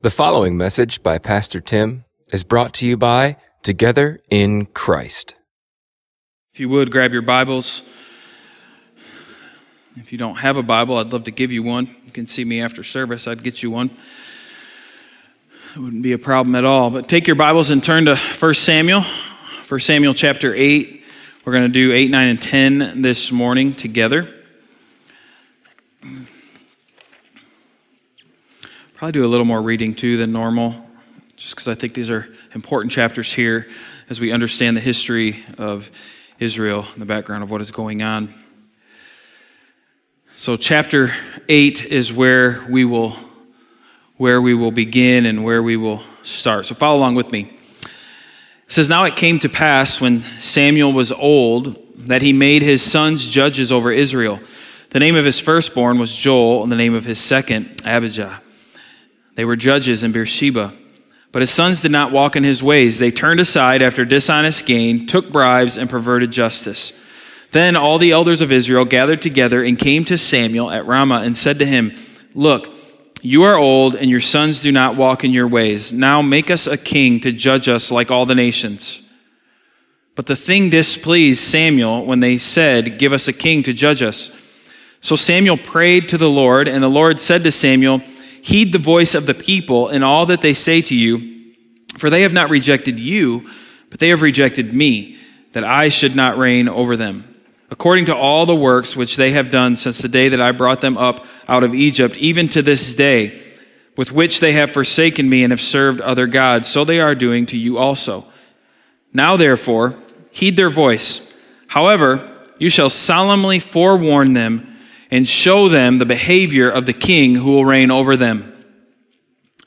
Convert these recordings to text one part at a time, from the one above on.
The following message by Pastor Tim is brought to you by Together in Christ. If you would, grab your Bibles. If you don't have a Bible, I'd love to give you one. You can see me after service, I'd get you one. It wouldn't be a problem at all. But take your Bibles and turn to 1 Samuel, 1 Samuel chapter 8. We're going to do 8, 9, and 10 this morning together. Probably do a little more reading too than normal, just because I think these are important chapters here as we understand the history of Israel and the background of what is going on. So, chapter 8 is where we will where we will begin and where we will start. So follow along with me. It says, Now it came to pass when Samuel was old that he made his sons judges over Israel. The name of his firstborn was Joel, and the name of his second, Abijah. They were judges in Beersheba. But his sons did not walk in his ways. They turned aside after dishonest gain, took bribes, and perverted justice. Then all the elders of Israel gathered together and came to Samuel at Ramah and said to him, Look, you are old, and your sons do not walk in your ways. Now make us a king to judge us like all the nations. But the thing displeased Samuel when they said, Give us a king to judge us. So Samuel prayed to the Lord, and the Lord said to Samuel, Heed the voice of the people in all that they say to you, for they have not rejected you, but they have rejected me, that I should not reign over them. According to all the works which they have done since the day that I brought them up out of Egypt, even to this day, with which they have forsaken me and have served other gods, so they are doing to you also. Now, therefore, heed their voice. However, you shall solemnly forewarn them and show them the behavior of the king who will reign over them.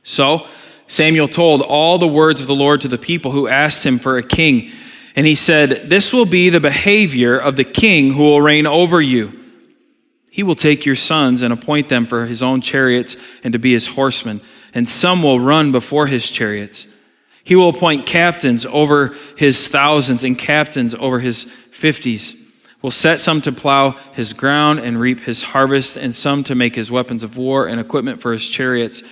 So Samuel told all the words of the Lord to the people who asked him for a king. And he said, This will be the behavior of the king who will reign over you. He will take your sons and appoint them for his own chariots and to be his horsemen, and some will run before his chariots. He will appoint captains over his thousands and captains over his fifties will set some to plow his ground and reap his harvest, and some to make his weapons of war and equipment for his chariots.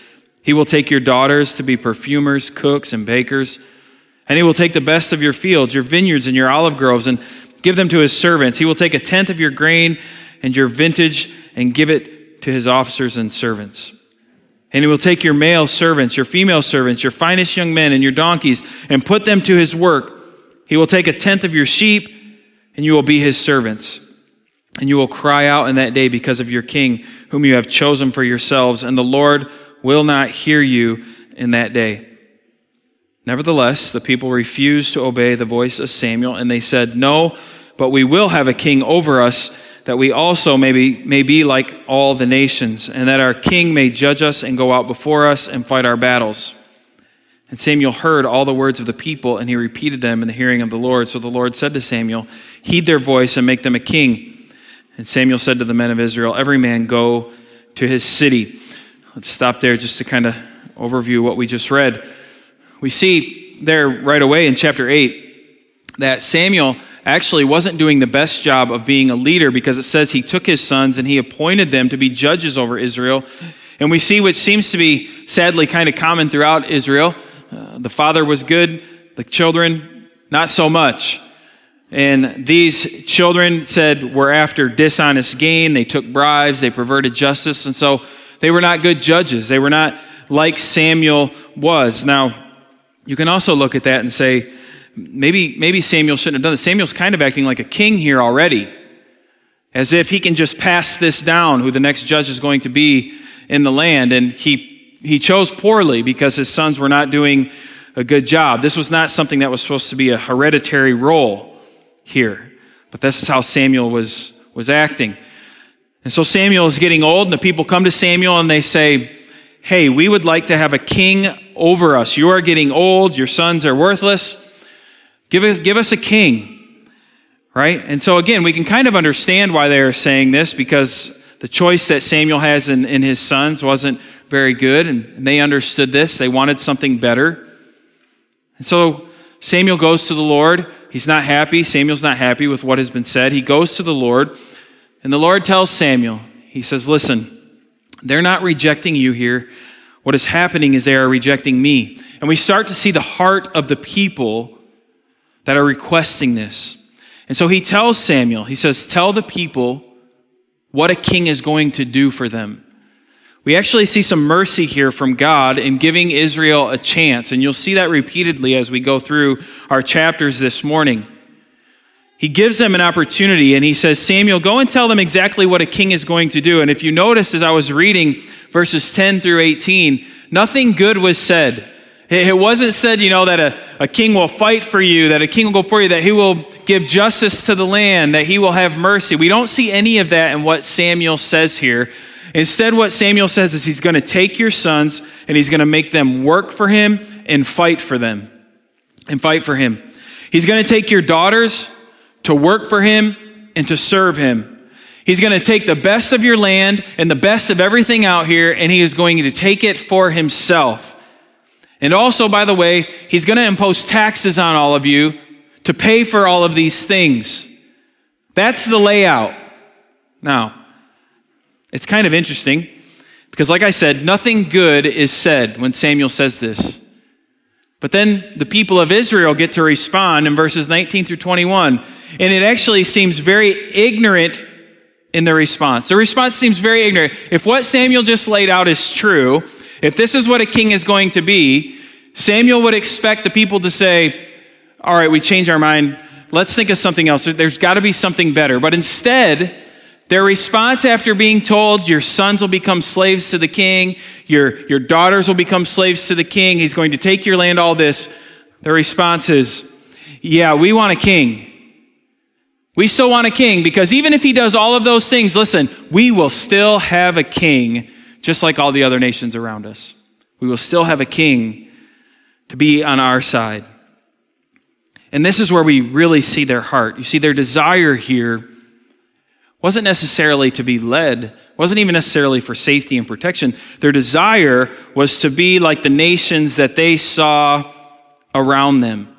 He will take your daughters to be perfumers, cooks, and bakers. And he will take the best of your fields, your vineyards, and your olive groves, and give them to his servants. He will take a tenth of your grain and your vintage and give it to his officers and servants. And he will take your male servants, your female servants, your finest young men, and your donkeys, and put them to his work. He will take a tenth of your sheep and you will be his servants. And you will cry out in that day because of your king, whom you have chosen for yourselves, and the Lord will not hear you in that day. Nevertheless, the people refused to obey the voice of Samuel, and they said, No, but we will have a king over us, that we also may be, may be like all the nations, and that our king may judge us and go out before us and fight our battles. And Samuel heard all the words of the people, and he repeated them in the hearing of the Lord. So the Lord said to Samuel, Heed their voice and make them a king. And Samuel said to the men of Israel, Every man go to his city. Let's stop there just to kind of overview what we just read. We see there right away in chapter 8 that Samuel actually wasn't doing the best job of being a leader because it says he took his sons and he appointed them to be judges over Israel. And we see, which seems to be sadly kind of common throughout Israel, uh, the father was good, the children, not so much. And these children said were after dishonest gain. They took bribes, they perverted justice, and so they were not good judges. They were not like Samuel was. Now, you can also look at that and say, maybe, maybe Samuel shouldn't have done this. Samuel's kind of acting like a king here already, as if he can just pass this down, who the next judge is going to be in the land. And he he chose poorly because his sons were not doing a good job. This was not something that was supposed to be a hereditary role here, but this is how Samuel was, was acting. And so Samuel is getting old, and the people come to Samuel and they say, Hey, we would like to have a king over us. You are getting old, your sons are worthless. Give us, give us a king. Right? And so again, we can kind of understand why they are saying this because the choice that Samuel has in, in his sons wasn't very good, and they understood this. They wanted something better. And so Samuel goes to the Lord. He's not happy. Samuel's not happy with what has been said. He goes to the Lord, and the Lord tells Samuel, He says, Listen, they're not rejecting you here. What is happening is they are rejecting me. And we start to see the heart of the people that are requesting this. And so he tells Samuel, he says, Tell the people what a king is going to do for them. We actually see some mercy here from God in giving Israel a chance, and you'll see that repeatedly as we go through our chapters this morning. He gives them an opportunity and he says, Samuel, go and tell them exactly what a king is going to do. And if you notice, as I was reading verses 10 through 18, nothing good was said. It wasn't said, you know, that a, a king will fight for you, that a king will go for you, that he will give justice to the land, that he will have mercy. We don't see any of that in what Samuel says here. Instead, what Samuel says is he's going to take your sons and he's going to make them work for him and fight for them. And fight for him. He's going to take your daughters to work for him and to serve him. He's going to take the best of your land and the best of everything out here, and he is going to take it for himself. And also, by the way, he's going to impose taxes on all of you to pay for all of these things. That's the layout. Now, it's kind of interesting because, like I said, nothing good is said when Samuel says this. But then the people of Israel get to respond in verses 19 through 21. And it actually seems very ignorant in the response. The response seems very ignorant. If what Samuel just laid out is true, if this is what a king is going to be, Samuel would expect the people to say, All right, we change our mind. Let's think of something else. There's got to be something better. But instead, their response after being told, Your sons will become slaves to the king, your, your daughters will become slaves to the king, he's going to take your land, all this, their response is, Yeah, we want a king. We still want a king because even if he does all of those things, listen, we will still have a king just like all the other nations around us. We will still have a king to be on our side. And this is where we really see their heart. You see, their desire here wasn't necessarily to be led, wasn't even necessarily for safety and protection. Their desire was to be like the nations that they saw around them.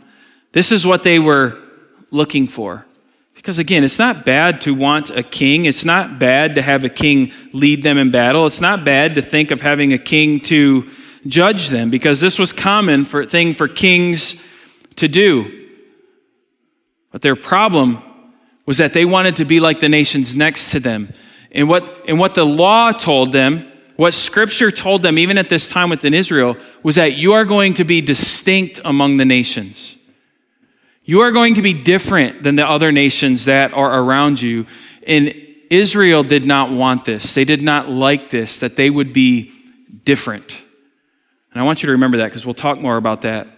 This is what they were looking for. Because again, it's not bad to want a king. It's not bad to have a king lead them in battle. It's not bad to think of having a king to judge them because this was common for thing for kings to do. But their problem was that they wanted to be like the nations next to them. And what, and what the law told them, what scripture told them, even at this time within Israel, was that you are going to be distinct among the nations. You are going to be different than the other nations that are around you. And Israel did not want this. They did not like this, that they would be different. And I want you to remember that because we'll talk more about that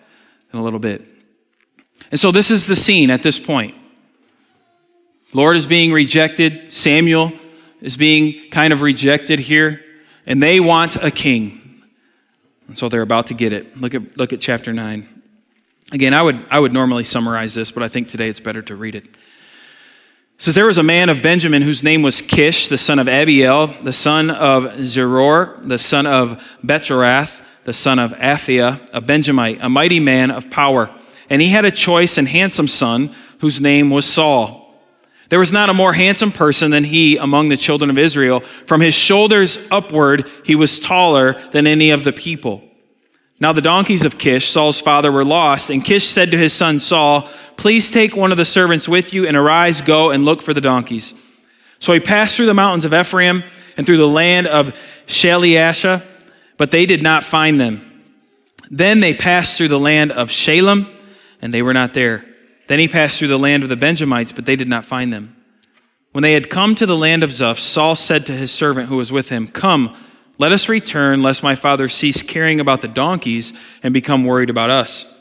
in a little bit. And so this is the scene at this point. Lord is being rejected. Samuel is being kind of rejected here. And they want a king. And so they're about to get it. Look at, look at chapter 9. Again, I would, I would normally summarize this, but I think today it's better to read it. It says, There was a man of Benjamin whose name was Kish, the son of Abiel, the son of Zeror, the son of Bechorath, the son of Aphiah, a Benjamite, a mighty man of power. And he had a choice and handsome son whose name was Saul. There was not a more handsome person than he among the children of Israel. From his shoulders upward, he was taller than any of the people. Now the donkeys of Kish, Saul's father, were lost, and Kish said to his son Saul, Please take one of the servants with you and arise, go and look for the donkeys. So he passed through the mountains of Ephraim and through the land of Shaliasha, but they did not find them. Then they passed through the land of Shalem, and they were not there. Then he passed through the land of the Benjamites, but they did not find them. When they had come to the land of Zuph, Saul said to his servant who was with him, Come, let us return, lest my father cease caring about the donkeys and become worried about us.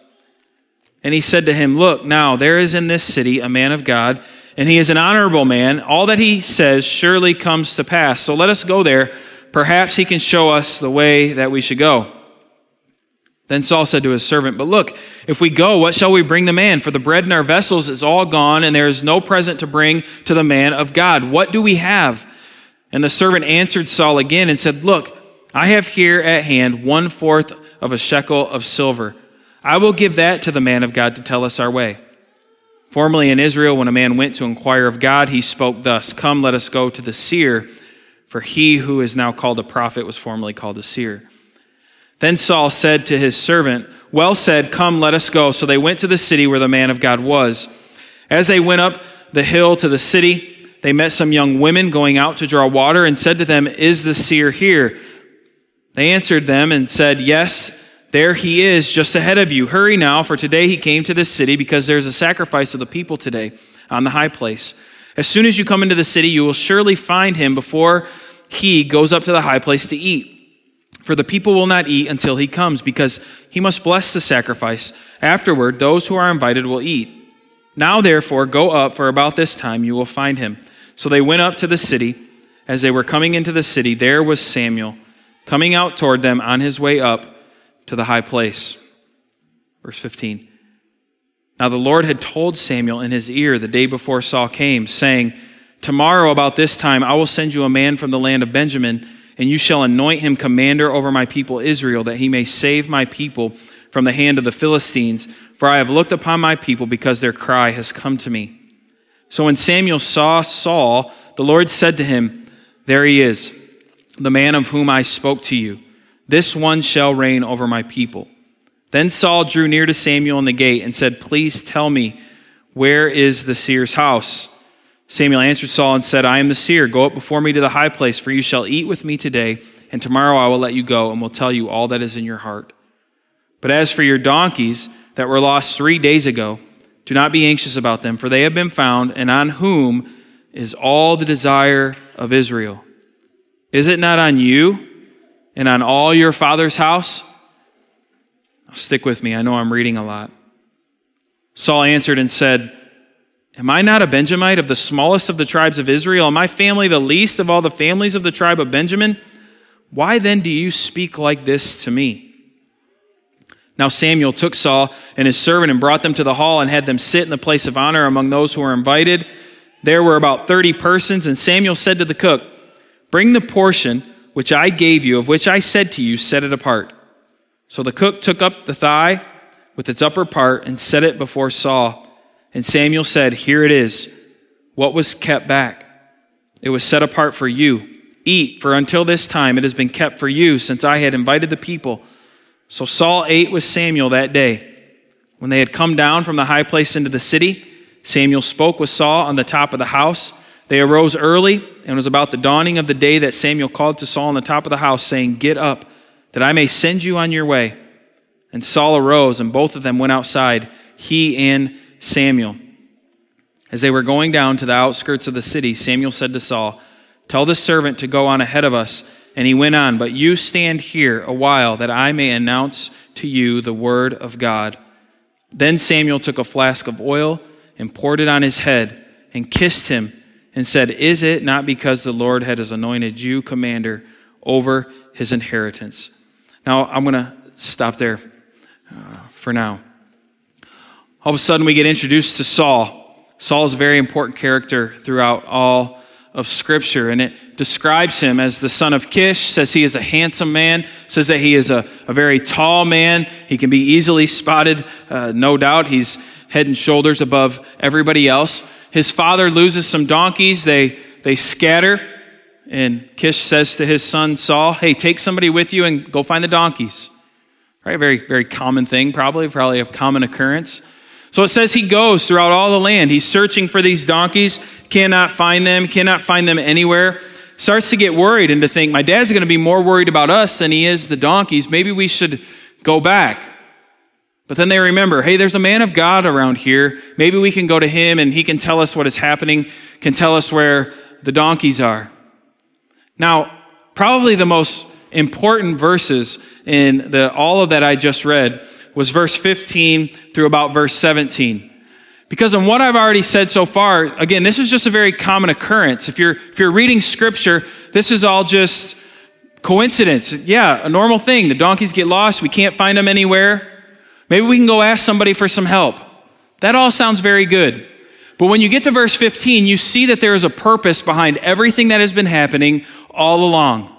And he said to him, Look, now there is in this city a man of God, and he is an honorable man. All that he says surely comes to pass. So let us go there. Perhaps he can show us the way that we should go. Then Saul said to his servant, But look, if we go, what shall we bring the man? For the bread in our vessels is all gone, and there is no present to bring to the man of God. What do we have? And the servant answered Saul again and said, Look, I have here at hand one fourth of a shekel of silver. I will give that to the man of God to tell us our way. Formerly in Israel, when a man went to inquire of God, he spoke thus Come, let us go to the seer, for he who is now called a prophet was formerly called a seer. Then Saul said to his servant, Well said, come, let us go. So they went to the city where the man of God was. As they went up the hill to the city, they met some young women going out to draw water and said to them, Is the seer here? They answered them and said, Yes, there he is just ahead of you. Hurry now, for today he came to this city because there's a sacrifice of the people today on the high place. As soon as you come into the city, you will surely find him before he goes up to the high place to eat. For the people will not eat until he comes, because he must bless the sacrifice. Afterward, those who are invited will eat. Now, therefore, go up, for about this time you will find him. So they went up to the city. As they were coming into the city, there was Samuel coming out toward them on his way up to the high place. Verse 15. Now the Lord had told Samuel in his ear the day before Saul came, saying, Tomorrow about this time I will send you a man from the land of Benjamin, and you shall anoint him commander over my people Israel, that he may save my people from the hand of the Philistines. For I have looked upon my people because their cry has come to me. So when Samuel saw Saul, the Lord said to him, There he is the man of whom I spoke to you. This one shall reign over my people. Then Saul drew near to Samuel in the gate and said, Please tell me, where is the seer's house? Samuel answered Saul and said, I am the seer. Go up before me to the high place, for you shall eat with me today, and tomorrow I will let you go, and will tell you all that is in your heart. But as for your donkeys that were lost three days ago, do not be anxious about them, for they have been found, and on whom is all the desire of Israel. Is it not on you and on all your father's house? Stick with me. I know I'm reading a lot. Saul answered and said, Am I not a Benjamite of the smallest of the tribes of Israel? Am my family the least of all the families of the tribe of Benjamin? Why then do you speak like this to me? Now Samuel took Saul and his servant and brought them to the hall and had them sit in the place of honor among those who were invited. There were about 30 persons, and Samuel said to the cook, Bring the portion which I gave you, of which I said to you, set it apart. So the cook took up the thigh with its upper part and set it before Saul. And Samuel said, Here it is. What was kept back? It was set apart for you. Eat, for until this time it has been kept for you, since I had invited the people. So Saul ate with Samuel that day. When they had come down from the high place into the city, Samuel spoke with Saul on the top of the house. They arose early, and it was about the dawning of the day that Samuel called to Saul on the top of the house, saying, Get up, that I may send you on your way. And Saul arose, and both of them went outside, he and Samuel. As they were going down to the outskirts of the city, Samuel said to Saul, Tell the servant to go on ahead of us. And he went on, But you stand here a while, that I may announce to you the word of God. Then Samuel took a flask of oil and poured it on his head and kissed him and said, Is it not because the Lord had his anointed you commander over his inheritance? Now, I'm going to stop there uh, for now. All of a sudden, we get introduced to Saul. Saul is a very important character throughout all of Scripture, and it describes him as the son of Kish, says he is a handsome man, says that he is a, a very tall man. He can be easily spotted, uh, no doubt. He's head and shoulders above everybody else. His father loses some donkeys. They, they scatter. And Kish says to his son Saul, Hey, take somebody with you and go find the donkeys. Right? Very, very common thing, probably, probably a common occurrence. So it says he goes throughout all the land. He's searching for these donkeys, cannot find them, cannot find them anywhere. Starts to get worried and to think, my dad's going to be more worried about us than he is the donkeys. Maybe we should go back. But then they remember, hey, there's a man of God around here. Maybe we can go to him and he can tell us what is happening, can tell us where the donkeys are. Now, probably the most important verses in the, all of that I just read was verse 15 through about verse 17. Because in what I've already said so far, again, this is just a very common occurrence. If you're, if you're reading scripture, this is all just coincidence. Yeah, a normal thing. The donkeys get lost. We can't find them anywhere. Maybe we can go ask somebody for some help. That all sounds very good. But when you get to verse 15, you see that there is a purpose behind everything that has been happening all along.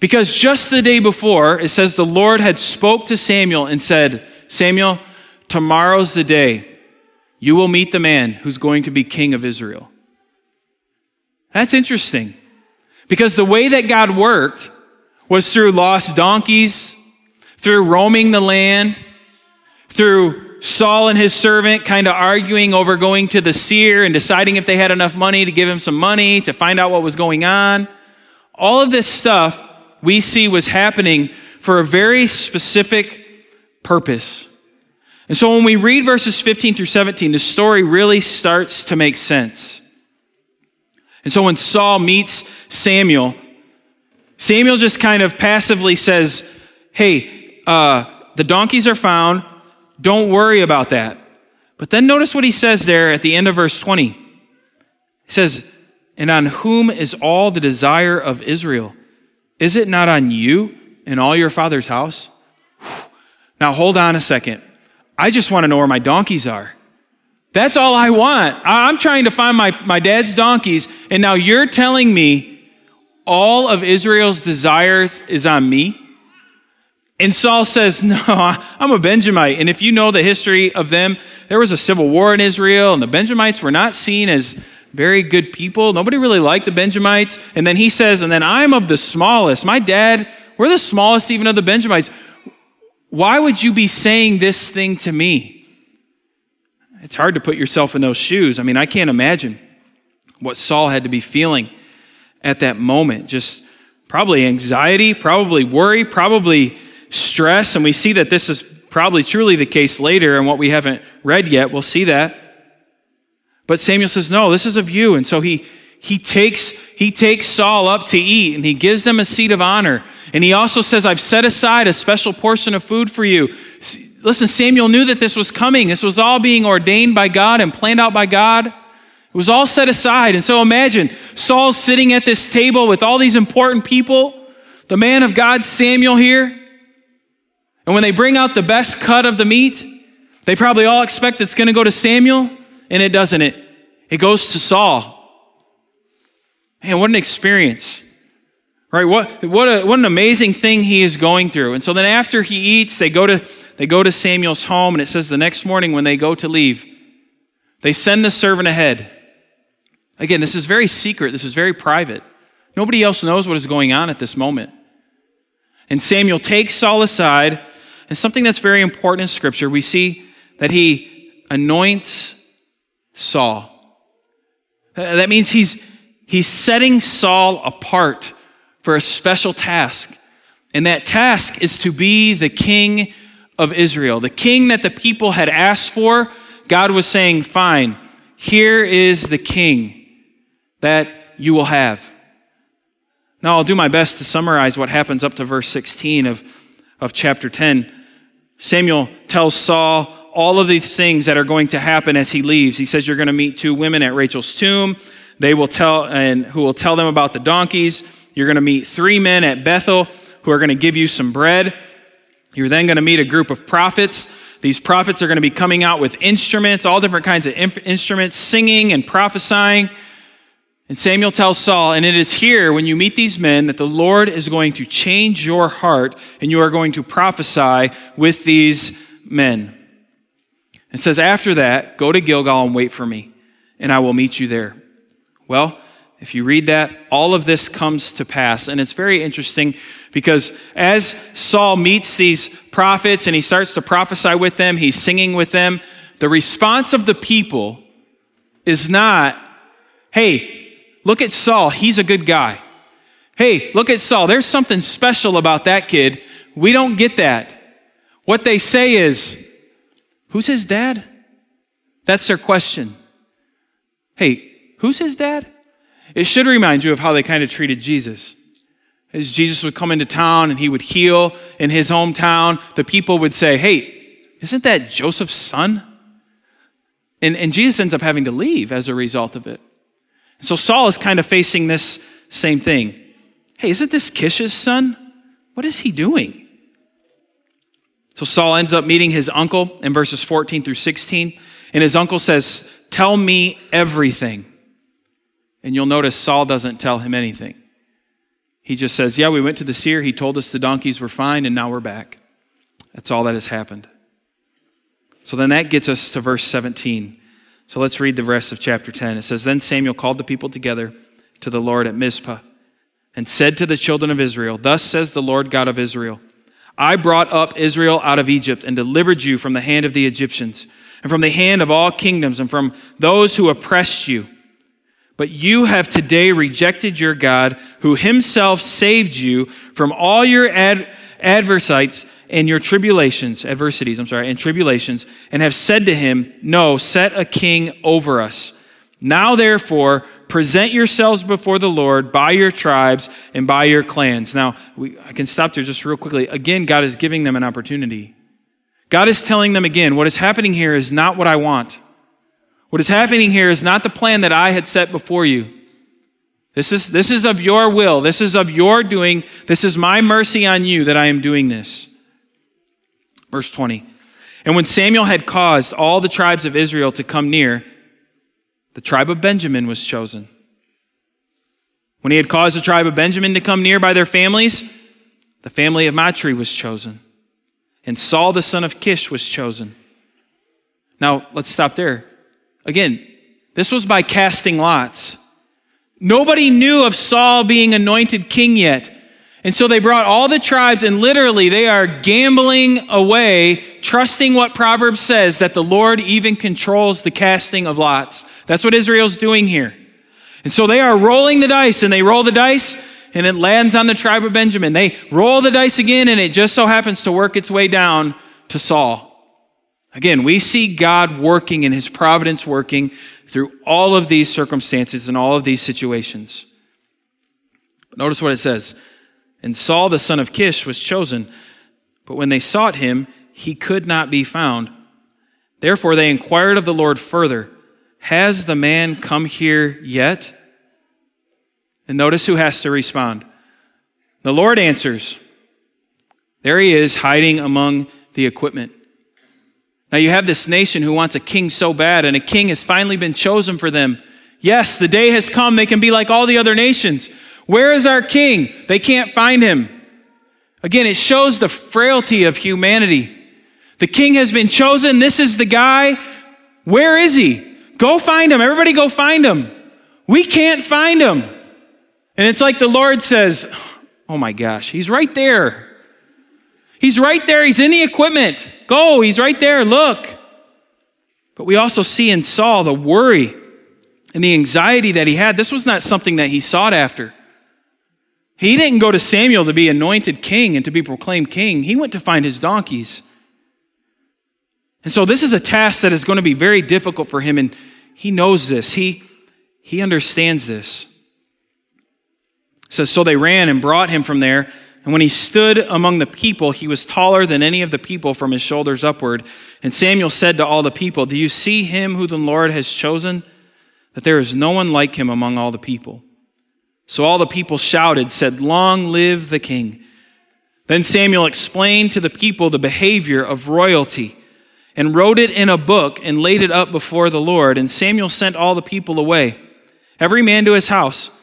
Because just the day before, it says the Lord had spoke to Samuel and said, Samuel, tomorrow's the day you will meet the man who's going to be king of Israel. That's interesting. Because the way that God worked was through lost donkeys, through roaming the land, through Saul and his servant kind of arguing over going to the seer and deciding if they had enough money to give him some money to find out what was going on. All of this stuff we see was happening for a very specific purpose. And so when we read verses 15 through 17, the story really starts to make sense. And so when Saul meets Samuel, Samuel just kind of passively says, Hey, uh, the donkeys are found. Don't worry about that. But then notice what he says there at the end of verse 20. He says, And on whom is all the desire of Israel? Is it not on you and all your father's house? Now hold on a second. I just want to know where my donkeys are. That's all I want. I'm trying to find my, my dad's donkeys, and now you're telling me all of Israel's desires is on me? And Saul says, No, I'm a Benjamite. And if you know the history of them, there was a civil war in Israel, and the Benjamites were not seen as very good people. Nobody really liked the Benjamites. And then he says, And then I'm of the smallest. My dad, we're the smallest even of the Benjamites. Why would you be saying this thing to me? It's hard to put yourself in those shoes. I mean, I can't imagine what Saul had to be feeling at that moment. Just probably anxiety, probably worry, probably stress. And we see that this is probably truly the case later and what we haven't read yet. We'll see that. But Samuel says, No, this is of you. And so he he takes, he takes Saul up to eat and he gives them a seat of honor. And he also says, I've set aside a special portion of food for you. Listen, Samuel knew that this was coming. This was all being ordained by God and planned out by God. It was all set aside. And so imagine Saul's sitting at this table with all these important people, the man of God, Samuel, here. And when they bring out the best cut of the meat, they probably all expect it's going to go to Samuel, and it doesn't. It, it goes to Saul. Man, what an experience. Right? What, what, a, what an amazing thing he is going through. And so then after he eats, they go, to, they go to Samuel's home, and it says the next morning when they go to leave, they send the servant ahead. Again, this is very secret, this is very private. Nobody else knows what is going on at this moment. And Samuel takes Saul aside, and something that's very important in Scripture, we see that he anoints Saul. That means he's, He's setting Saul apart for a special task. And that task is to be the king of Israel. The king that the people had asked for, God was saying, Fine, here is the king that you will have. Now, I'll do my best to summarize what happens up to verse 16 of, of chapter 10. Samuel tells Saul all of these things that are going to happen as he leaves. He says, You're going to meet two women at Rachel's tomb. They will tell, and who will tell them about the donkeys. You're going to meet three men at Bethel who are going to give you some bread. You're then going to meet a group of prophets. These prophets are going to be coming out with instruments, all different kinds of instruments, singing and prophesying. And Samuel tells Saul, and it is here when you meet these men that the Lord is going to change your heart and you are going to prophesy with these men. It says, after that, go to Gilgal and wait for me, and I will meet you there. Well, if you read that, all of this comes to pass. And it's very interesting because as Saul meets these prophets and he starts to prophesy with them, he's singing with them, the response of the people is not, hey, look at Saul, he's a good guy. Hey, look at Saul, there's something special about that kid. We don't get that. What they say is, who's his dad? That's their question. Hey, Who's his dad? It should remind you of how they kind of treated Jesus. As Jesus would come into town and he would heal in his hometown, the people would say, Hey, isn't that Joseph's son? And, and Jesus ends up having to leave as a result of it. So Saul is kind of facing this same thing. Hey, isn't this Kish's son? What is he doing? So Saul ends up meeting his uncle in verses 14 through 16. And his uncle says, Tell me everything. And you'll notice Saul doesn't tell him anything. He just says, Yeah, we went to the seer. He told us the donkeys were fine, and now we're back. That's all that has happened. So then that gets us to verse 17. So let's read the rest of chapter 10. It says, Then Samuel called the people together to the Lord at Mizpah and said to the children of Israel, Thus says the Lord God of Israel, I brought up Israel out of Egypt and delivered you from the hand of the Egyptians and from the hand of all kingdoms and from those who oppressed you. But you have today rejected your God, who himself saved you from all your ad- and your tribulations, adversities, I'm sorry, and tribulations, and have said to him, No, set a king over us. Now, therefore, present yourselves before the Lord by your tribes and by your clans. Now, we, I can stop there just real quickly. Again, God is giving them an opportunity. God is telling them again, what is happening here is not what I want. What is happening here is not the plan that I had set before you. This is, this is of your will. This is of your doing. This is my mercy on you that I am doing this. Verse 20. And when Samuel had caused all the tribes of Israel to come near, the tribe of Benjamin was chosen. When he had caused the tribe of Benjamin to come near by their families, the family of Matri was chosen. And Saul the son of Kish was chosen. Now, let's stop there. Again, this was by casting lots. Nobody knew of Saul being anointed king yet. And so they brought all the tribes, and literally they are gambling away, trusting what Proverbs says that the Lord even controls the casting of lots. That's what Israel's doing here. And so they are rolling the dice, and they roll the dice, and it lands on the tribe of Benjamin. They roll the dice again, and it just so happens to work its way down to Saul. Again, we see God working and his providence working through all of these circumstances and all of these situations. Notice what it says. And Saul the son of Kish was chosen, but when they sought him, he could not be found. Therefore they inquired of the Lord further, Has the man come here yet? And notice who has to respond. The Lord answers. There he is, hiding among the equipment. Now you have this nation who wants a king so bad, and a king has finally been chosen for them. Yes, the day has come. They can be like all the other nations. Where is our king? They can't find him. Again, it shows the frailty of humanity. The king has been chosen. This is the guy. Where is he? Go find him. Everybody go find him. We can't find him. And it's like the Lord says, Oh my gosh, he's right there. He's right there. He's in the equipment. Go. He's right there. Look. But we also see in Saul the worry and the anxiety that he had. This was not something that he sought after. He didn't go to Samuel to be anointed king and to be proclaimed king. He went to find his donkeys. And so this is a task that is going to be very difficult for him, and he knows this. He, he understands this. It says, So they ran and brought him from there. And when he stood among the people, he was taller than any of the people from his shoulders upward. And Samuel said to all the people, Do you see him who the Lord has chosen? That there is no one like him among all the people. So all the people shouted, said, Long live the king. Then Samuel explained to the people the behavior of royalty and wrote it in a book and laid it up before the Lord. And Samuel sent all the people away, every man to his house.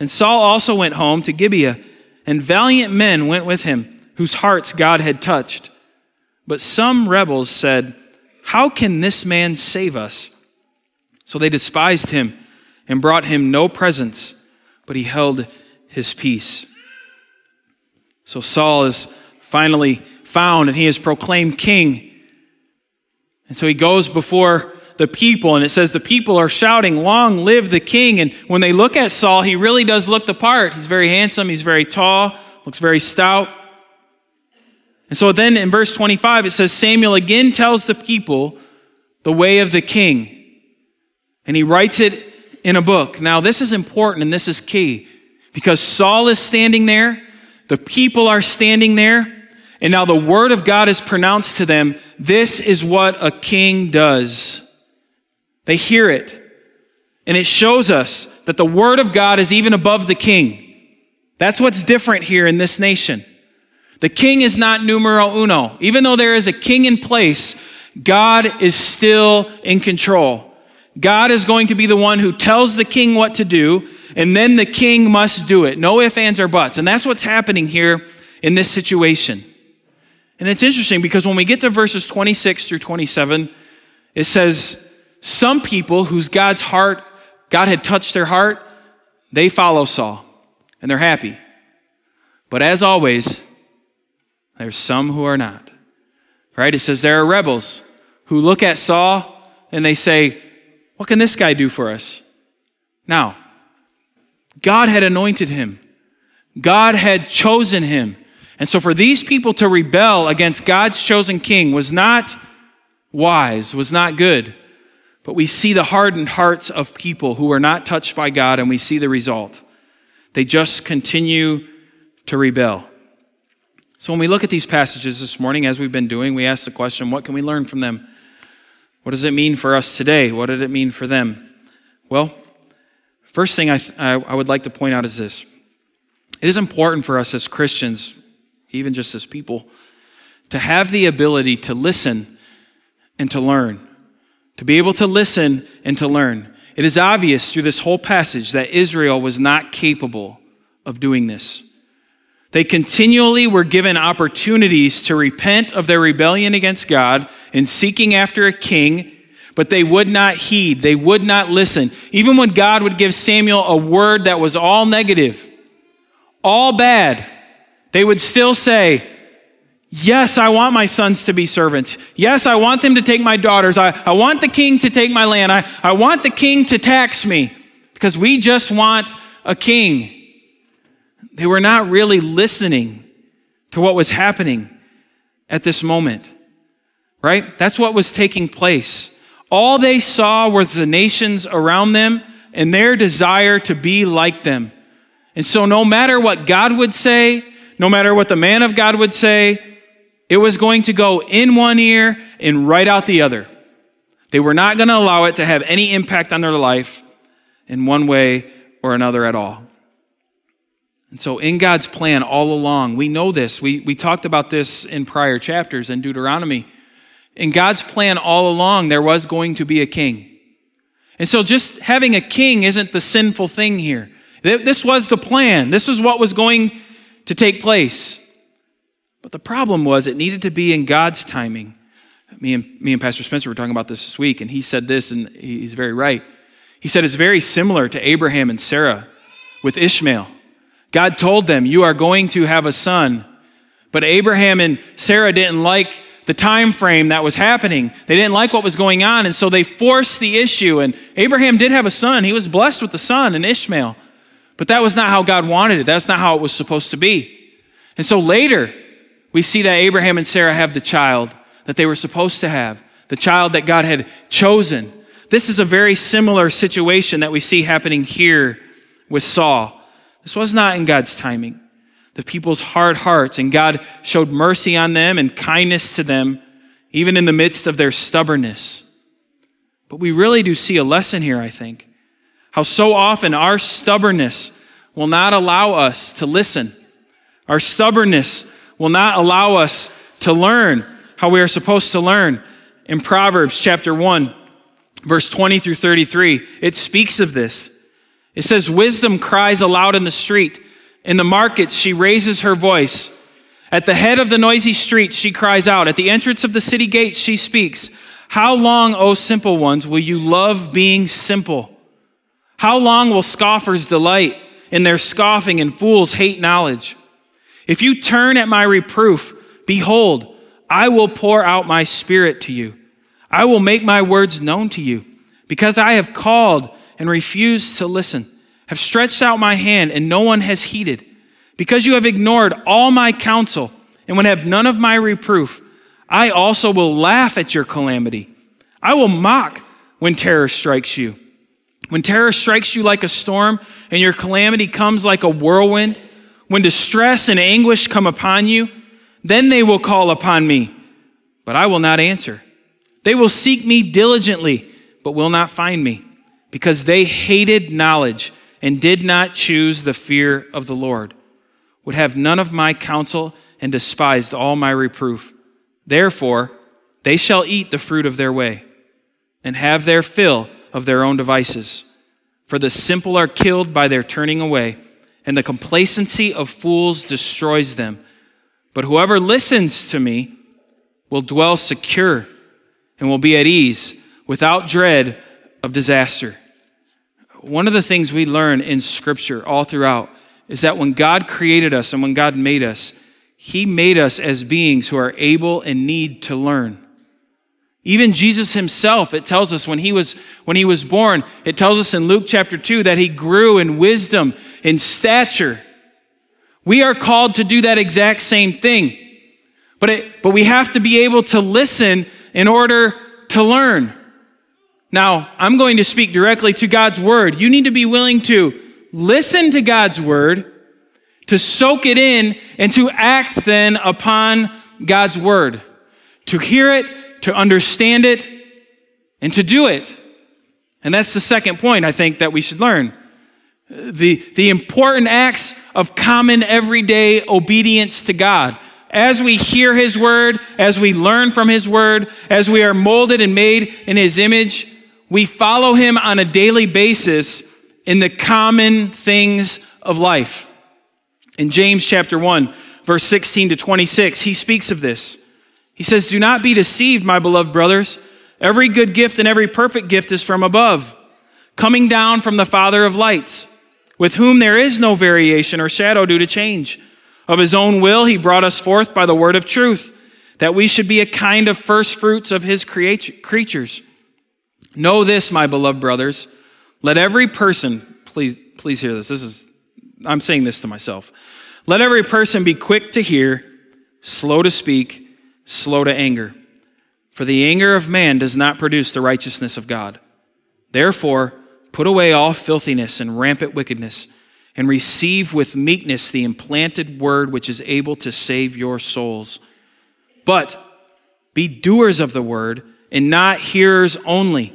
And Saul also went home to Gibeah, and valiant men went with him, whose hearts God had touched. But some rebels said, How can this man save us? So they despised him and brought him no presents but he held his peace. So Saul is finally found and he is proclaimed king. And so he goes before the people, and it says the people are shouting, Long live the king. And when they look at Saul, he really does look the part. He's very handsome, he's very tall, looks very stout. And so then in verse 25, it says Samuel again tells the people the way of the king. And he writes it in a book. Now, this is important and this is key because Saul is standing there, the people are standing there, and now the word of God is pronounced to them. This is what a king does. They hear it, and it shows us that the word of God is even above the king. That's what's different here in this nation. The king is not numero uno. Even though there is a king in place, God is still in control. God is going to be the one who tells the king what to do, and then the king must do it. No ifs, ands, or buts. And that's what's happening here in this situation. And it's interesting because when we get to verses 26 through 27, it says, Some people whose God's heart, God had touched their heart, they follow Saul, and they're happy. But as always, There's some who are not. Right? It says there are rebels who look at Saul and they say, What can this guy do for us? Now, God had anointed him, God had chosen him. And so for these people to rebel against God's chosen king was not wise, was not good. But we see the hardened hearts of people who are not touched by God, and we see the result. They just continue to rebel. So when we look at these passages this morning, as we've been doing, we ask the question what can we learn from them? What does it mean for us today? What did it mean for them? Well, first thing I, I, would like to point out is this it is important for us as Christians, even just as people, to have the ability to listen and to learn. To be able to listen and to learn. It is obvious through this whole passage that Israel was not capable of doing this. They continually were given opportunities to repent of their rebellion against God and seeking after a king, but they would not heed. They would not listen. Even when God would give Samuel a word that was all negative, all bad, they would still say, Yes, I want my sons to be servants. Yes, I want them to take my daughters. I, I want the king to take my land. I, I want the king to tax me because we just want a king. They were not really listening to what was happening at this moment, right? That's what was taking place. All they saw was the nations around them and their desire to be like them. And so, no matter what God would say, no matter what the man of God would say, it was going to go in one ear and right out the other. They were not going to allow it to have any impact on their life in one way or another at all. And so, in God's plan all along, we know this. We, we talked about this in prior chapters in Deuteronomy. In God's plan all along, there was going to be a king. And so, just having a king isn't the sinful thing here. This was the plan, this is what was going to take place. But the problem was it needed to be in God's timing. Me and, me and Pastor Spencer were talking about this this week, and he said this, and he's very right. He said it's very similar to Abraham and Sarah with Ishmael. God told them, You are going to have a son. But Abraham and Sarah didn't like the time frame that was happening. They didn't like what was going on, and so they forced the issue. And Abraham did have a son. He was blessed with the son and Ishmael. But that was not how God wanted it. That's not how it was supposed to be. And so later, we see that Abraham and Sarah have the child that they were supposed to have, the child that God had chosen. This is a very similar situation that we see happening here with Saul. This was not in God's timing. The people's hard hearts, and God showed mercy on them and kindness to them, even in the midst of their stubbornness. But we really do see a lesson here, I think. How so often our stubbornness will not allow us to listen. Our stubbornness will not allow us to learn how we are supposed to learn. In Proverbs chapter 1, verse 20 through 33, it speaks of this. It says, Wisdom cries aloud in the street. In the markets, she raises her voice. At the head of the noisy streets, she cries out. At the entrance of the city gates, she speaks. How long, O simple ones, will you love being simple? How long will scoffers delight in their scoffing and fools hate knowledge? If you turn at my reproof, behold, I will pour out my spirit to you. I will make my words known to you. Because I have called and refused to listen, have stretched out my hand and no one has heeded. Because you have ignored all my counsel and would have none of my reproof, I also will laugh at your calamity. I will mock when terror strikes you. When terror strikes you like a storm and your calamity comes like a whirlwind, when distress and anguish come upon you, then they will call upon me, but I will not answer. They will seek me diligently, but will not find me because they hated knowledge and did not choose the fear of the Lord, would have none of my counsel and despised all my reproof. Therefore, they shall eat the fruit of their way and have their fill of their own devices. For the simple are killed by their turning away, and the complacency of fools destroys them. But whoever listens to me will dwell secure and will be at ease without dread of disaster. One of the things we learn in Scripture all throughout is that when God created us and when God made us, He made us as beings who are able and need to learn. Even Jesus himself, it tells us when he was, when he was born, it tells us in Luke chapter 2 that he grew in wisdom, in stature. We are called to do that exact same thing. But, it, but we have to be able to listen in order to learn. Now, I'm going to speak directly to God's word. You need to be willing to listen to God's word, to soak it in, and to act then upon God's word. To hear it, to understand it, and to do it. And that's the second point I think that we should learn. The, the important acts of common everyday obedience to God. As we hear His word, as we learn from His word, as we are molded and made in His image, we follow Him on a daily basis in the common things of life. In James chapter 1, verse 16 to 26, he speaks of this. He says, Do not be deceived, my beloved brothers. Every good gift and every perfect gift is from above, coming down from the Father of lights, with whom there is no variation or shadow due to change. Of his own will, he brought us forth by the word of truth, that we should be a kind of first fruits of his creatures. Know this, my beloved brothers. Let every person, please, please hear this. This is, I'm saying this to myself. Let every person be quick to hear, slow to speak, slow to anger. For the anger of man does not produce the righteousness of God. Therefore, put away all filthiness and rampant wickedness, and receive with meekness the implanted word which is able to save your souls. But be doers of the word, and not hearers only,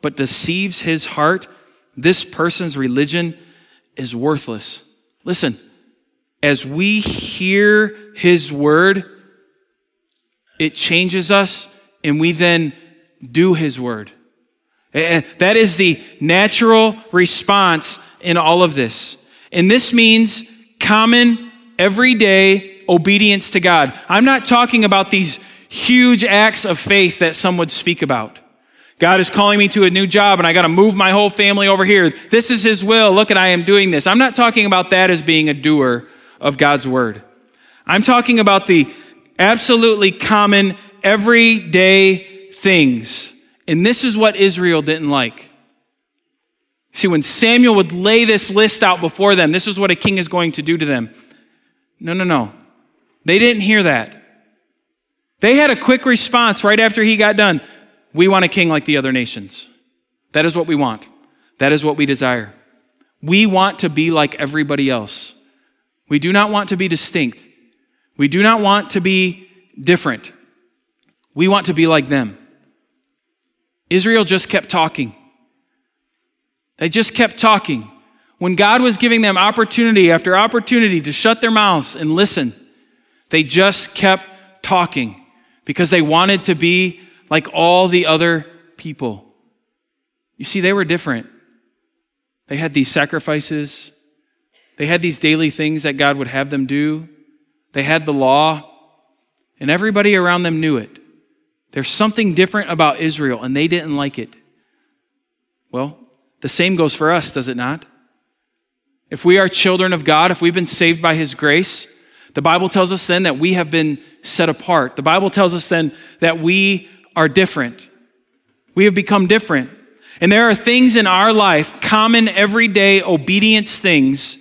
but deceives his heart, this person's religion is worthless. Listen, as we hear his word, it changes us, and we then do His word. And that is the natural response in all of this. And this means common, everyday obedience to God. I'm not talking about these huge acts of faith that some would speak about. God is calling me to a new job and I got to move my whole family over here. This is His will. Look at, I am doing this. I'm not talking about that as being a doer of God's word. I'm talking about the absolutely common, everyday things. And this is what Israel didn't like. See, when Samuel would lay this list out before them, this is what a king is going to do to them. No, no, no. They didn't hear that. They had a quick response right after he got done. We want a king like the other nations. That is what we want. That is what we desire. We want to be like everybody else. We do not want to be distinct. We do not want to be different. We want to be like them. Israel just kept talking. They just kept talking. When God was giving them opportunity after opportunity to shut their mouths and listen, they just kept talking because they wanted to be like all the other people. You see, they were different. They had these sacrifices, they had these daily things that God would have them do. They had the law, and everybody around them knew it. There's something different about Israel, and they didn't like it. Well, the same goes for us, does it not? If we are children of God, if we've been saved by His grace, the Bible tells us then that we have been set apart. The Bible tells us then that we are different. We have become different. And there are things in our life, common everyday obedience things,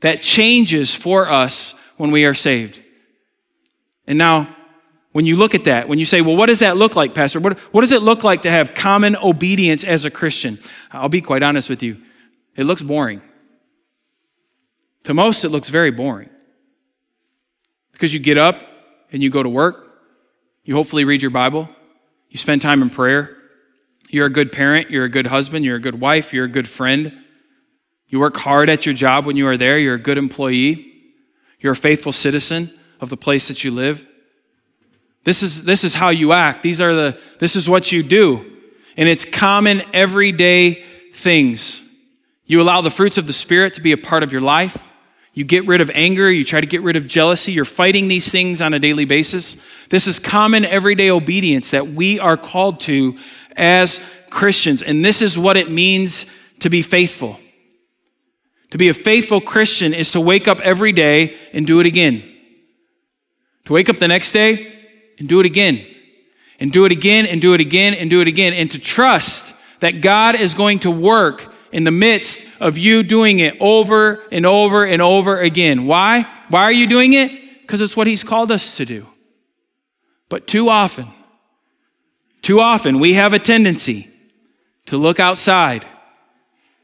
that changes for us when we are saved. And now, when you look at that, when you say, well, what does that look like, Pastor? What, what does it look like to have common obedience as a Christian? I'll be quite honest with you. It looks boring. To most, it looks very boring. Because you get up and you go to work, you hopefully read your Bible, you spend time in prayer, you're a good parent, you're a good husband, you're a good wife, you're a good friend, you work hard at your job when you are there, you're a good employee. You're a faithful citizen of the place that you live. This is, this is how you act. These are the, this is what you do. And it's common everyday things. You allow the fruits of the Spirit to be a part of your life. You get rid of anger. You try to get rid of jealousy. You're fighting these things on a daily basis. This is common everyday obedience that we are called to as Christians. And this is what it means to be faithful. To be a faithful Christian is to wake up every day and do it again. To wake up the next day and do it again. And do it again and do it again and do it again. And to trust that God is going to work in the midst of you doing it over and over and over again. Why? Why are you doing it? Because it's what He's called us to do. But too often, too often, we have a tendency to look outside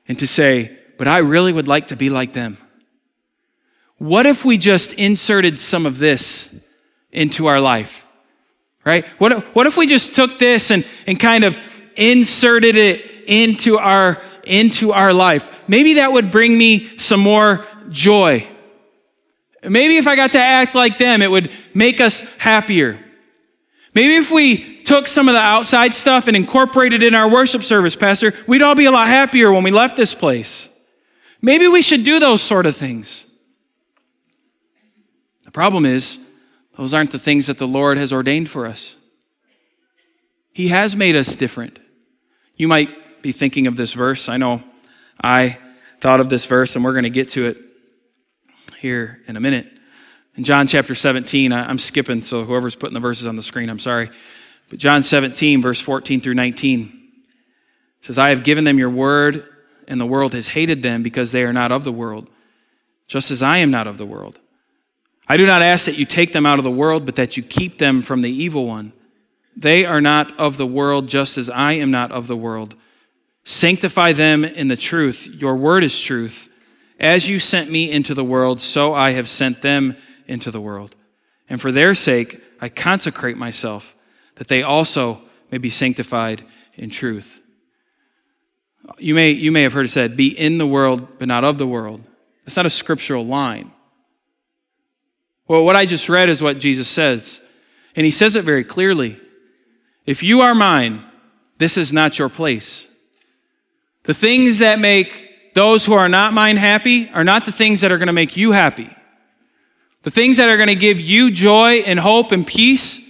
and to say, but I really would like to be like them. What if we just inserted some of this into our life? Right? What if, what if we just took this and, and kind of inserted it into our, into our life? Maybe that would bring me some more joy. Maybe if I got to act like them, it would make us happier. Maybe if we took some of the outside stuff and incorporated it in our worship service, Pastor, we'd all be a lot happier when we left this place. Maybe we should do those sort of things. The problem is, those aren't the things that the Lord has ordained for us. He has made us different. You might be thinking of this verse. I know I thought of this verse, and we're going to get to it here in a minute. In John chapter 17, I'm skipping, so whoever's putting the verses on the screen, I'm sorry. But John 17, verse 14 through 19 says, I have given them your word, and the world has hated them because they are not of the world, just as I am not of the world. I do not ask that you take them out of the world, but that you keep them from the evil one. They are not of the world, just as I am not of the world. Sanctify them in the truth. Your word is truth. As you sent me into the world, so I have sent them into the world. And for their sake, I consecrate myself, that they also may be sanctified in truth. You may, you may have heard it said, be in the world, but not of the world. That's not a scriptural line. Well, what I just read is what Jesus says. And he says it very clearly. If you are mine, this is not your place. The things that make those who are not mine happy are not the things that are going to make you happy. The things that are going to give you joy and hope and peace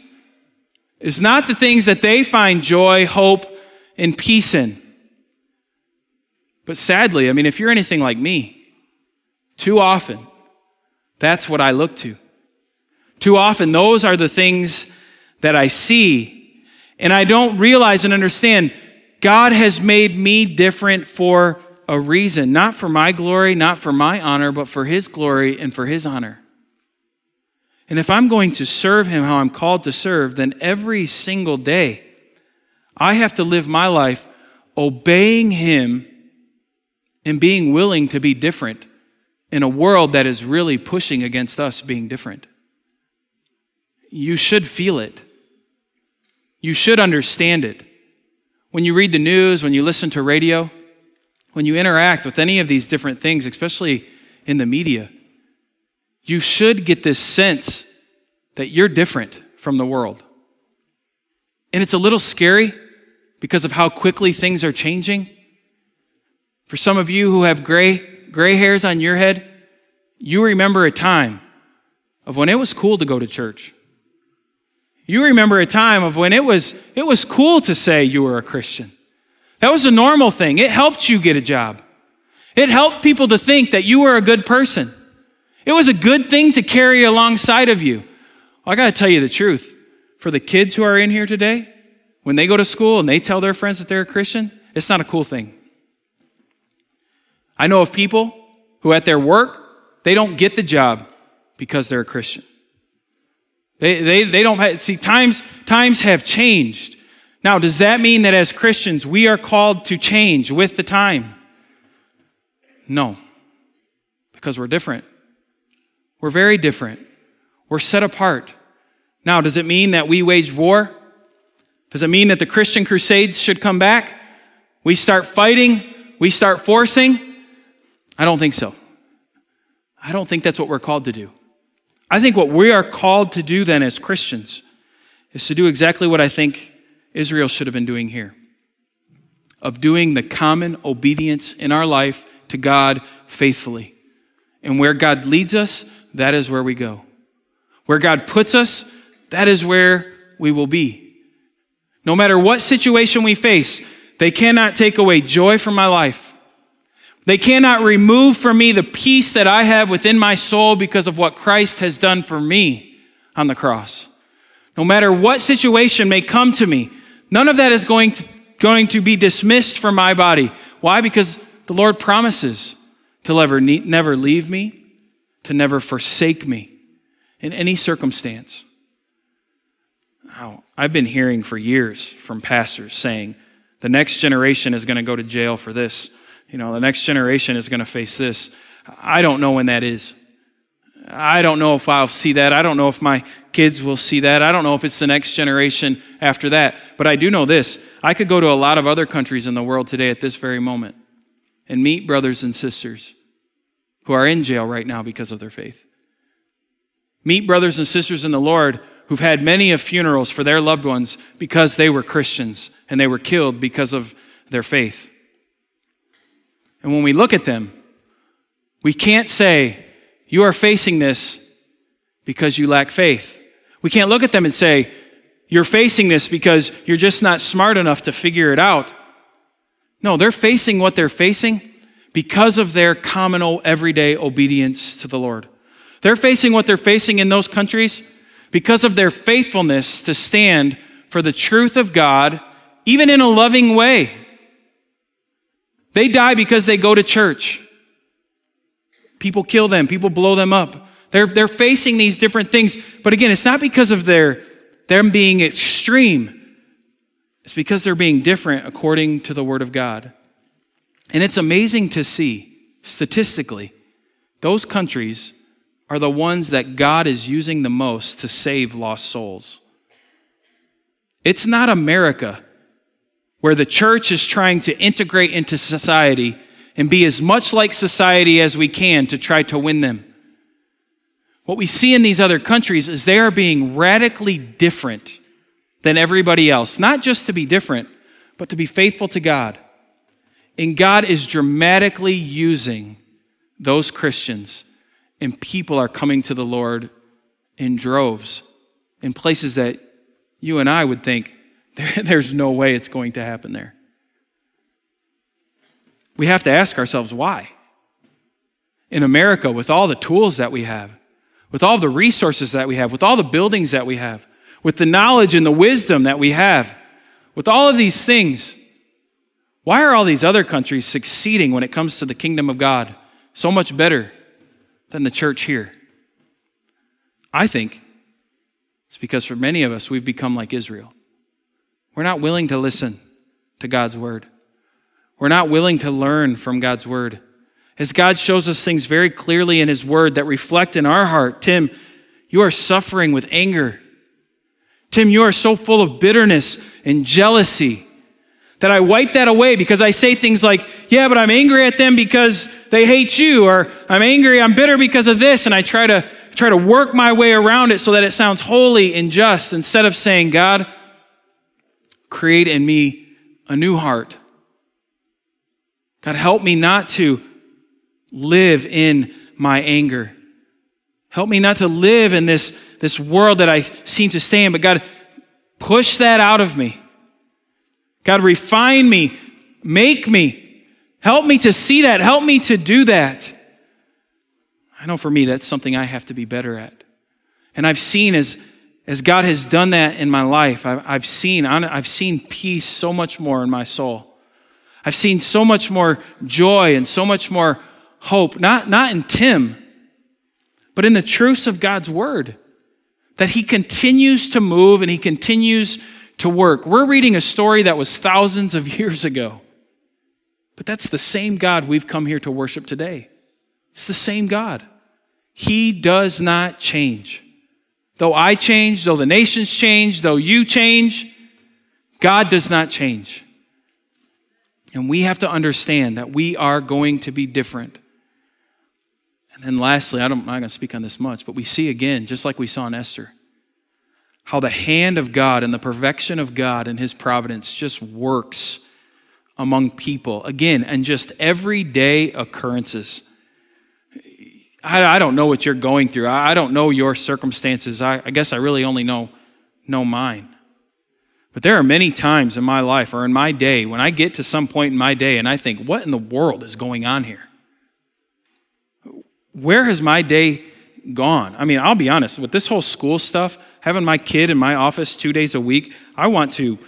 is not the things that they find joy, hope, and peace in. But sadly, I mean, if you're anything like me, too often, that's what I look to. Too often, those are the things that I see, and I don't realize and understand God has made me different for a reason, not for my glory, not for my honor, but for His glory and for His honor. And if I'm going to serve Him how I'm called to serve, then every single day, I have to live my life obeying Him and being willing to be different in a world that is really pushing against us being different. You should feel it. You should understand it. When you read the news, when you listen to radio, when you interact with any of these different things, especially in the media, you should get this sense that you're different from the world. And it's a little scary because of how quickly things are changing. For some of you who have gray, gray hairs on your head, you remember a time of when it was cool to go to church. You remember a time of when it was, it was cool to say you were a Christian. That was a normal thing. It helped you get a job. It helped people to think that you were a good person. It was a good thing to carry alongside of you. Well, I got to tell you the truth. For the kids who are in here today, when they go to school and they tell their friends that they're a Christian, it's not a cool thing. I know of people who at their work, they don't get the job because they're a Christian. They, they, they don't have, see, times, times have changed. Now, does that mean that as Christians, we are called to change with the time? No, because we're different. We're very different. We're set apart. Now, does it mean that we wage war? Does it mean that the Christian crusades should come back? We start fighting? We start forcing? I don't think so. I don't think that's what we're called to do. I think what we are called to do then as Christians is to do exactly what I think Israel should have been doing here of doing the common obedience in our life to God faithfully. And where God leads us, that is where we go. Where God puts us, that is where we will be. No matter what situation we face, they cannot take away joy from my life. They cannot remove from me the peace that I have within my soul because of what Christ has done for me on the cross. No matter what situation may come to me, none of that is going to, going to be dismissed from my body. Why? Because the Lord promises to never, never leave me, to never forsake me in any circumstance. Now, I've been hearing for years from pastors saying the next generation is going to go to jail for this. You know, the next generation is going to face this. I don't know when that is. I don't know if I'll see that. I don't know if my kids will see that. I don't know if it's the next generation after that. But I do know this I could go to a lot of other countries in the world today at this very moment and meet brothers and sisters who are in jail right now because of their faith. Meet brothers and sisters in the Lord who've had many of funerals for their loved ones because they were Christians and they were killed because of their faith. And when we look at them, we can't say, You are facing this because you lack faith. We can't look at them and say, You're facing this because you're just not smart enough to figure it out. No, they're facing what they're facing because of their common everyday obedience to the Lord. They're facing what they're facing in those countries because of their faithfulness to stand for the truth of God, even in a loving way. They die because they go to church. People kill them, people blow them up. They're, they're facing these different things. But again, it's not because of their them being extreme. It's because they're being different according to the Word of God. And it's amazing to see, statistically, those countries are the ones that God is using the most to save lost souls. It's not America where the church is trying to integrate into society and be as much like society as we can to try to win them. What we see in these other countries is they are being radically different than everybody else, not just to be different, but to be faithful to God. And God is dramatically using those Christians and people are coming to the Lord in droves in places that you and I would think there's no way it's going to happen there. We have to ask ourselves why. In America, with all the tools that we have, with all the resources that we have, with all the buildings that we have, with the knowledge and the wisdom that we have, with all of these things, why are all these other countries succeeding when it comes to the kingdom of God so much better than the church here? I think it's because for many of us, we've become like Israel. We're not willing to listen to God's word. We're not willing to learn from God's word. As God shows us things very clearly in His word that reflect in our heart, Tim, you are suffering with anger. Tim, you are so full of bitterness and jealousy that I wipe that away because I say things like, yeah, but I'm angry at them because they hate you, or I'm angry, I'm bitter because of this, and I try to try to work my way around it so that it sounds holy and just instead of saying, God, create in me a new heart. God, help me not to live in my anger. Help me not to live in this, this world that I seem to stay in, but God, push that out of me. God, refine me, make me, help me to see that, help me to do that. I know for me, that's something I have to be better at. And I've seen as, as God has done that in my life, I've seen, I've seen peace so much more in my soul. I've seen so much more joy and so much more hope, not, not in Tim, but in the truths of God's word. That he continues to move and he continues to work. We're reading a story that was thousands of years ago. But that's the same God we've come here to worship today. It's the same God. He does not change. Though I change, though the nations change, though you change, God does not change. And we have to understand that we are going to be different. And then lastly, I am not going to speak on this much, but we see again, just like we saw in Esther, how the hand of God and the perfection of God and his providence just works among people. Again, and just everyday occurrences. I, I, don't know what you're going through. I, I don't know your circumstances. I, I guess I really only know, know mine. But there are many times in my life or in my day when I get to some point in my day and I think, what in the world is going on here? Where has my day gone? I mean, I'll be honest, with this whole school stuff, having my kid in my office two days a week, I want to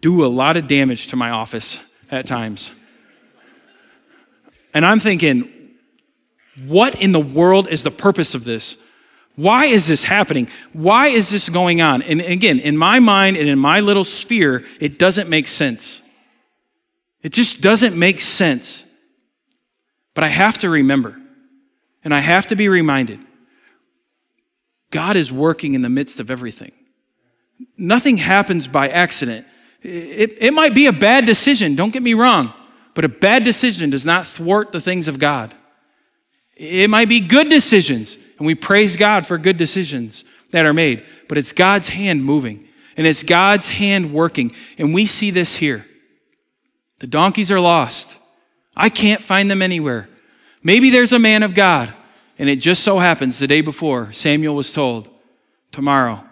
do a lot of damage to my office at times. And I'm thinking, what in the world is the purpose of this? Why is this happening? Why is this going on? And again, in my mind and in my little sphere, it doesn't make sense. It just doesn't make sense. But I have to remember, and I have to be reminded God is working in the midst of everything. Nothing happens by accident. It, it might be a bad decision, don't get me wrong, but a bad decision does not thwart the things of God. It might be good decisions, and we praise God for good decisions that are made, but it's God's hand moving, and it's God's hand working. And we see this here. The donkeys are lost. I can't find them anywhere. Maybe there's a man of God, and it just so happens the day before Samuel was told, Tomorrow,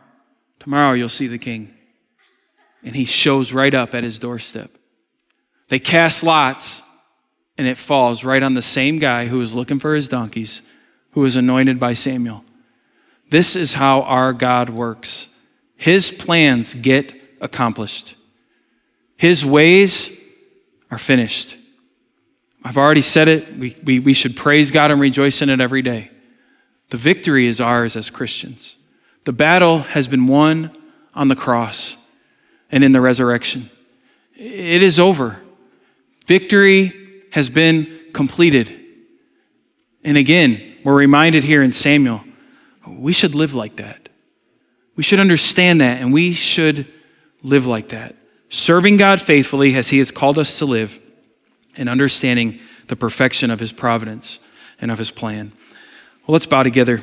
tomorrow you'll see the king and he shows right up at his doorstep. They cast lots, and it falls right on the same guy who was looking for his donkeys, who was anointed by Samuel. This is how our God works. His plans get accomplished, His ways are finished. I've already said it. We, we, we should praise God and rejoice in it every day. The victory is ours as Christians. The battle has been won on the cross and in the resurrection. It is over. Victory has been completed. And again, we're reminded here in Samuel, we should live like that. We should understand that and we should live like that. Serving God faithfully as He has called us to live and understanding the perfection of His providence and of His plan. Well, let's bow together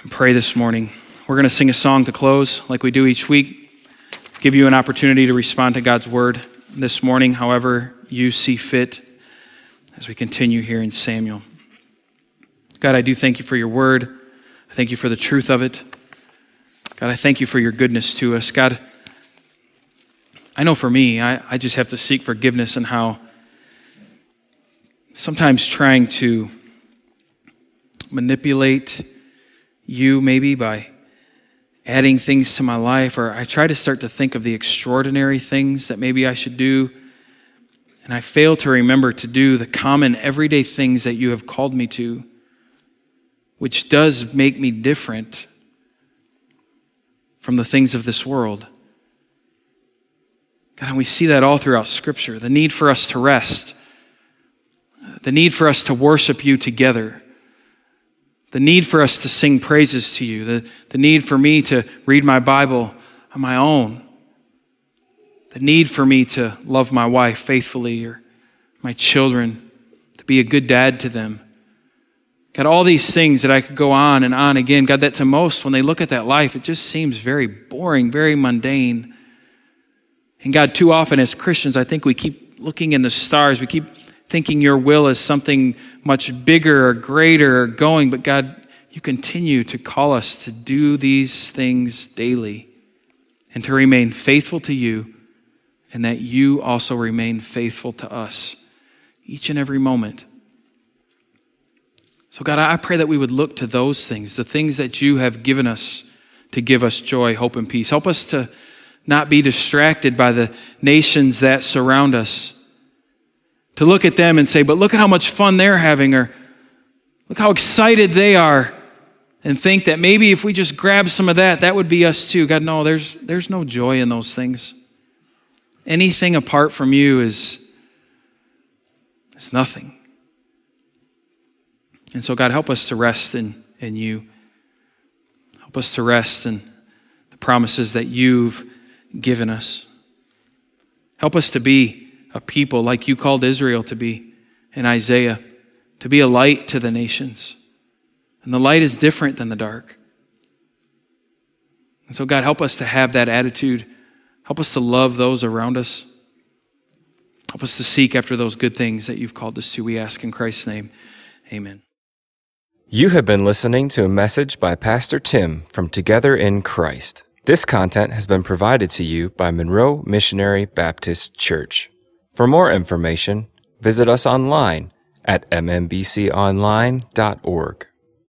and pray this morning. We're going to sing a song to close like we do each week give you an opportunity to respond to God's word this morning, however you see fit, as we continue here in Samuel. God, I do thank you for your word. I thank you for the truth of it. God, I thank you for your goodness to us. God, I know for me, I, I just have to seek forgiveness and how sometimes trying to manipulate you maybe by adding things to my life, or I try to start to think of the extraordinary things that maybe I should do, and I fail to remember to do the common, everyday things that you have called me to, which does make me different from the things of this world. God, and we see that all throughout Scripture the need for us to rest, the need for us to worship you together the need for us to sing praises to you, the, the need for me to read my Bible on my own, the need for me to love my wife faithfully or my children, to be a good dad to them. God, all these things that I could go on and on again. God, that to most, when they look at that life, it just seems very boring, very mundane. And God, too often as Christians, I think we keep looking in the stars. We keep thinking your will is something much bigger or greater or going, but God, you continue to call us to do these things daily and to remain faithful to you, and that you also remain faithful to us each and every moment. So, God, I pray that we would look to those things, the things that you have given us to give us joy, hope, and peace. Help us to not be distracted by the nations that surround us to look at them and say, but look at how much fun they're having, or look how excited they are, and think that maybe if we just grab some of that, that would be us too. God, no, there's, there's no joy in those things. Anything apart from you is, is nothing. And so, God, help us to rest in, in you. Help us to rest in the promises that you've given us. Help us to be a people like you called Israel to be in Isaiah, to be a light to the nations. And the light is different than the dark. And so, God, help us to have that attitude. Help us to love those around us. Help us to seek after those good things that you've called us to. We ask in Christ's name. Amen. You have been listening to a message by Pastor Tim from Together in Christ. This content has been provided to you by Monroe Missionary Baptist Church. For more information, visit us online at mmbconline.org.